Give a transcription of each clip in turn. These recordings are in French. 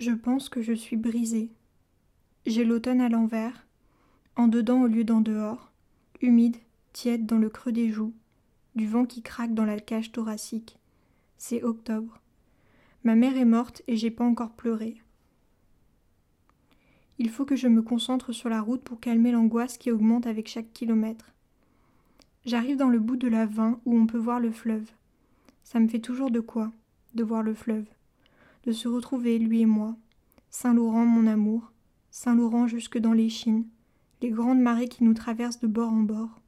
Je pense que je suis brisée. J'ai l'automne à l'envers, en dedans au lieu d'en dehors, humide, tiède dans le creux des joues, du vent qui craque dans la cage thoracique. C'est octobre. Ma mère est morte et j'ai pas encore pleuré. Il faut que je me concentre sur la route pour calmer l'angoisse qui augmente avec chaque kilomètre. J'arrive dans le bout de la vin où on peut voir le fleuve. Ça me fait toujours de quoi, de voir le fleuve, de se retrouver, lui et moi. Saint-Laurent, mon amour, Saint-Laurent jusque dans les chines, les grandes marées qui nous traversent de bord en bord.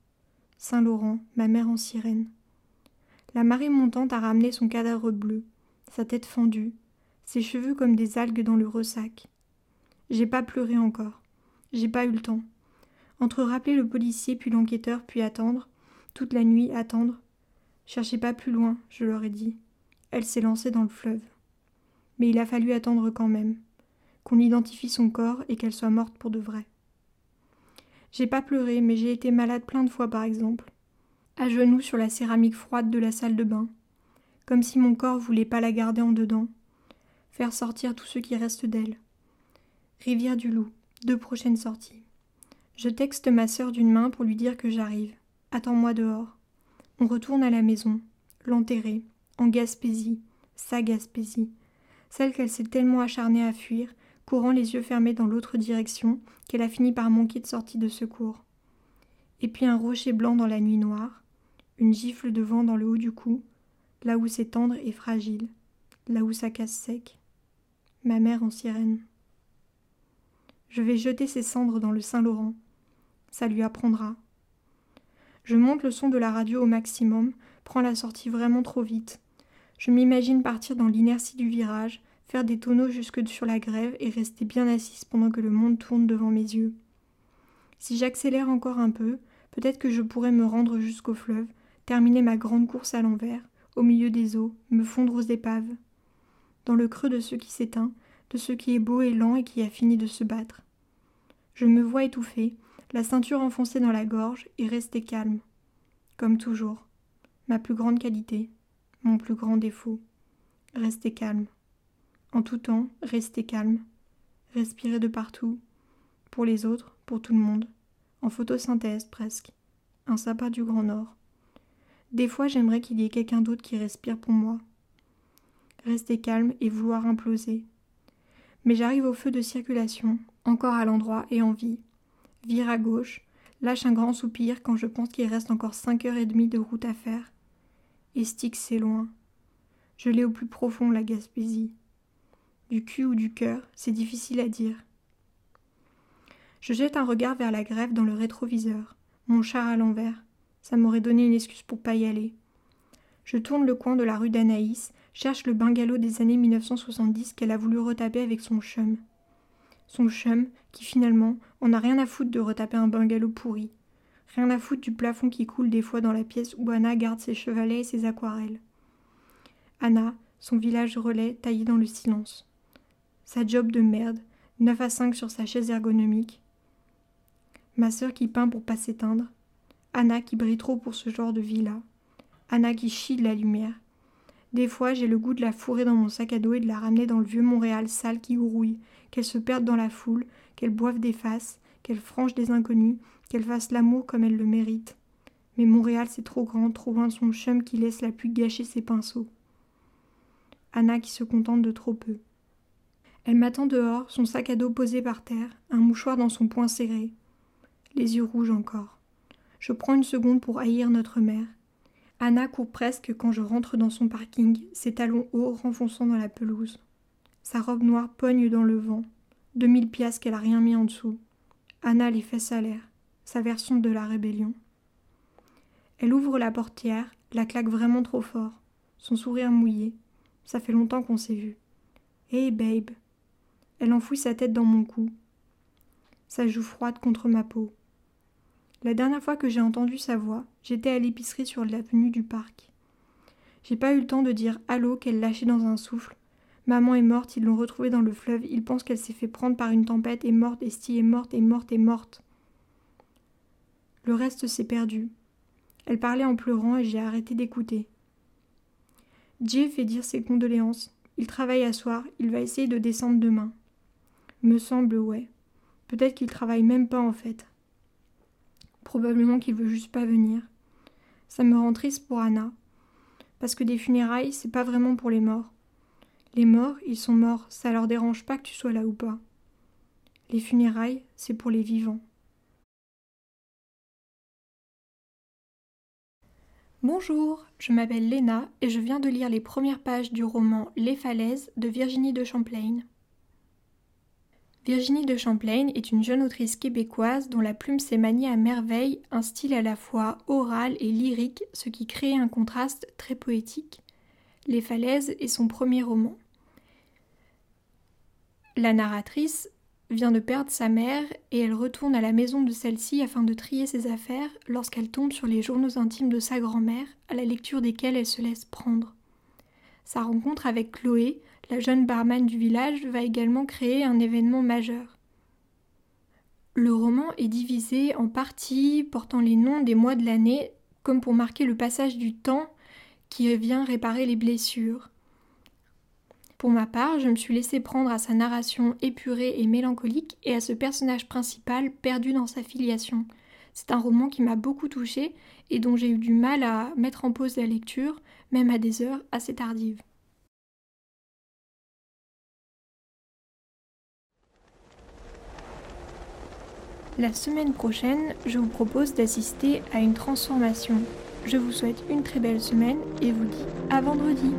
Saint-Laurent, ma mère en sirène. La marée montante a ramené son cadavre bleu, sa tête fendue, ses cheveux comme des algues dans le ressac. J'ai pas pleuré encore. J'ai pas eu le temps. Entre rappeler le policier puis l'enquêteur puis attendre, toute la nuit attendre. Cherchez pas plus loin, je leur ai dit. Elle s'est lancée dans le fleuve. Mais il a fallu attendre quand même, qu'on identifie son corps et qu'elle soit morte pour de vrai. J'ai pas pleuré, mais j'ai été malade plein de fois par exemple, à genoux sur la céramique froide de la salle de bain, comme si mon corps voulait pas la garder en dedans, faire sortir tout ce qui reste d'elle. Rivière du Loup, deux prochaines sorties. Je texte ma sœur d'une main pour lui dire que j'arrive. Attends-moi dehors. On retourne à la maison, l'enterrer, en Gaspésie, sa Gaspésie, celle qu'elle s'est tellement acharnée à fuir, courant les yeux fermés dans l'autre direction, qu'elle a fini par manquer de sortie de secours. Et puis un rocher blanc dans la nuit noire, une gifle de vent dans le haut du cou, là où c'est tendre et fragile, là où ça casse sec. Ma mère en sirène. Je vais jeter ses cendres dans le Saint-Laurent. Ça lui apprendra. Je monte le son de la radio au maximum, prends la sortie vraiment trop vite. Je m'imagine partir dans l'inertie du virage, faire des tonneaux jusque sur la grève et rester bien assise pendant que le monde tourne devant mes yeux. Si j'accélère encore un peu, peut-être que je pourrais me rendre jusqu'au fleuve, terminer ma grande course à l'envers, au milieu des eaux, me fondre aux épaves. Dans le creux de ce qui s'éteint, de ce qui est beau et lent et qui a fini de se battre. Je me vois étouffée, la ceinture enfoncée dans la gorge et rester calme. Comme toujours. Ma plus grande qualité, mon plus grand défaut. Rester calme. En tout temps, rester calme. Respirer de partout. Pour les autres, pour tout le monde. En photosynthèse presque. Un sapin du Grand Nord. Des fois, j'aimerais qu'il y ait quelqu'un d'autre qui respire pour moi. Rester calme et vouloir imploser. Mais j'arrive au feu de circulation, encore à l'endroit et en vie vire à gauche, lâche un grand soupir quand je pense qu'il reste encore cinq heures et demie de route à faire. Styx, c'est loin. Je l'ai au plus profond, la Gaspésie. Du cul ou du cœur, c'est difficile à dire. Je jette un regard vers la grève dans le rétroviseur, mon char à l'envers. Ça m'aurait donné une excuse pour pas y aller. Je tourne le coin de la rue d'Anaïs, cherche le bungalow des années 1970 qu'elle a voulu retaper avec son chum son chum, qui finalement en a rien à foutre de retaper un bungalow pourri. Rien à foutre du plafond qui coule des fois dans la pièce où Anna garde ses chevalets et ses aquarelles. Anna, son village relais taillé dans le silence. Sa job de merde, 9 à 5 sur sa chaise ergonomique. Ma sœur qui peint pour pas s'éteindre. Anna qui brille trop pour ce genre de vie-là. Anna qui chie de la lumière. Des fois, j'ai le goût de la fourrer dans mon sac à dos et de la ramener dans le vieux Montréal sale qui grouille, qu'elle se perde dans la foule, qu'elle boive des faces, qu'elle franche des inconnus, qu'elle fasse l'amour comme elle le mérite. Mais Montréal, c'est trop grand, trop loin de son chum qui laisse la pluie gâcher ses pinceaux. Anna qui se contente de trop peu. Elle m'attend dehors, son sac à dos posé par terre, un mouchoir dans son poing serré. Les yeux rouges encore. Je prends une seconde pour haïr notre mère. Anna court presque quand je rentre dans son parking, ses talons hauts renfonçant dans la pelouse. Sa robe noire pogne dans le vent. Deux mille piastres qu'elle a rien mis en dessous. Anna les fait salaire, sa version de la rébellion. Elle ouvre la portière, la claque vraiment trop fort, son sourire mouillé. Ça fait longtemps qu'on s'est vu. Hey babe. Elle enfouit sa tête dans mon cou. Sa joue froide contre ma peau. La dernière fois que j'ai entendu sa voix, j'étais à l'épicerie sur l'avenue du parc. J'ai pas eu le temps de dire allô qu'elle lâchait dans un souffle. Maman est morte, ils l'ont retrouvée dans le fleuve, ils pensent qu'elle s'est fait prendre par une tempête, est morte, Estie est morte, est morte, est morte. Le reste s'est perdu. Elle parlait en pleurant et j'ai arrêté d'écouter. Jay fait dire ses condoléances, Il travaille à soir, il va essayer de descendre demain. Me semble, ouais. Peut-être qu'il travaille même pas en fait. Probablement qu'il veut juste pas venir. Ça me rend triste pour Anna. Parce que des funérailles, c'est pas vraiment pour les morts. Les morts, ils sont morts, ça leur dérange pas que tu sois là ou pas. Les funérailles, c'est pour les vivants. Bonjour, je m'appelle Léna et je viens de lire les premières pages du roman Les Falaises de Virginie de Champlain. Virginie de Champlain est une jeune autrice québécoise dont la plume s'est maniée à merveille un style à la fois oral et lyrique, ce qui crée un contraste très poétique. Les Falaises est son premier roman. La narratrice vient de perdre sa mère et elle retourne à la maison de celle-ci afin de trier ses affaires lorsqu'elle tombe sur les journaux intimes de sa grand-mère, à la lecture desquels elle se laisse prendre. Sa rencontre avec Chloé, la jeune barman du village, va également créer un événement majeur. Le roman est divisé en parties portant les noms des mois de l'année, comme pour marquer le passage du temps qui vient réparer les blessures. Pour ma part, je me suis laissée prendre à sa narration épurée et mélancolique et à ce personnage principal perdu dans sa filiation. C'est un roman qui m'a beaucoup touchée et dont j'ai eu du mal à mettre en pause la lecture, même à des heures assez tardives. La semaine prochaine, je vous propose d'assister à une transformation. Je vous souhaite une très belle semaine et vous dis à vendredi.